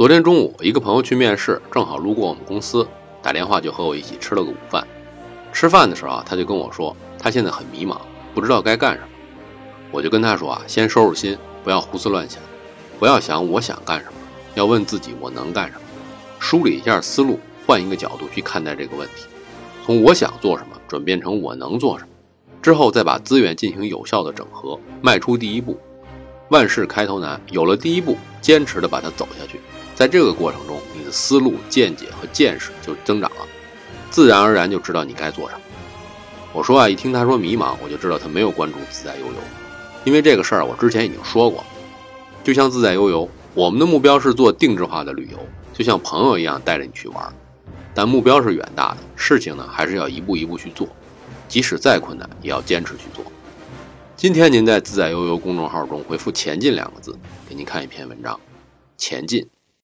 昨天中午，一个朋友去面试，正好路过我们公司，打电话就和我一起吃了个午饭。吃饭的时候啊，他就跟我说，他现在很迷茫，不知道该干什么。我就跟他说啊，先收拾心，不要胡思乱想，不要想我想干什么，要问自己我能干什么，梳理一下思路，换一个角度去看待这个问题，从我想做什么转变成我能做什么，之后再把资源进行有效的整合，迈出第一步。万事开头难，有了第一步，坚持的把它走下去。在这个过程中，你的思路、见解和见识就增长了，自然而然就知道你该做什么。我说啊，一听他说迷茫，我就知道他没有关注自在悠游，因为这个事儿我之前已经说过。就像自在悠游，我们的目标是做定制化的旅游，就像朋友一样带着你去玩，但目标是远大的，事情呢还是要一步一步去做，即使再困难也要坚持去。今天您在自在悠悠公众号中回复“前进”两个字，给您看一篇文章，前进。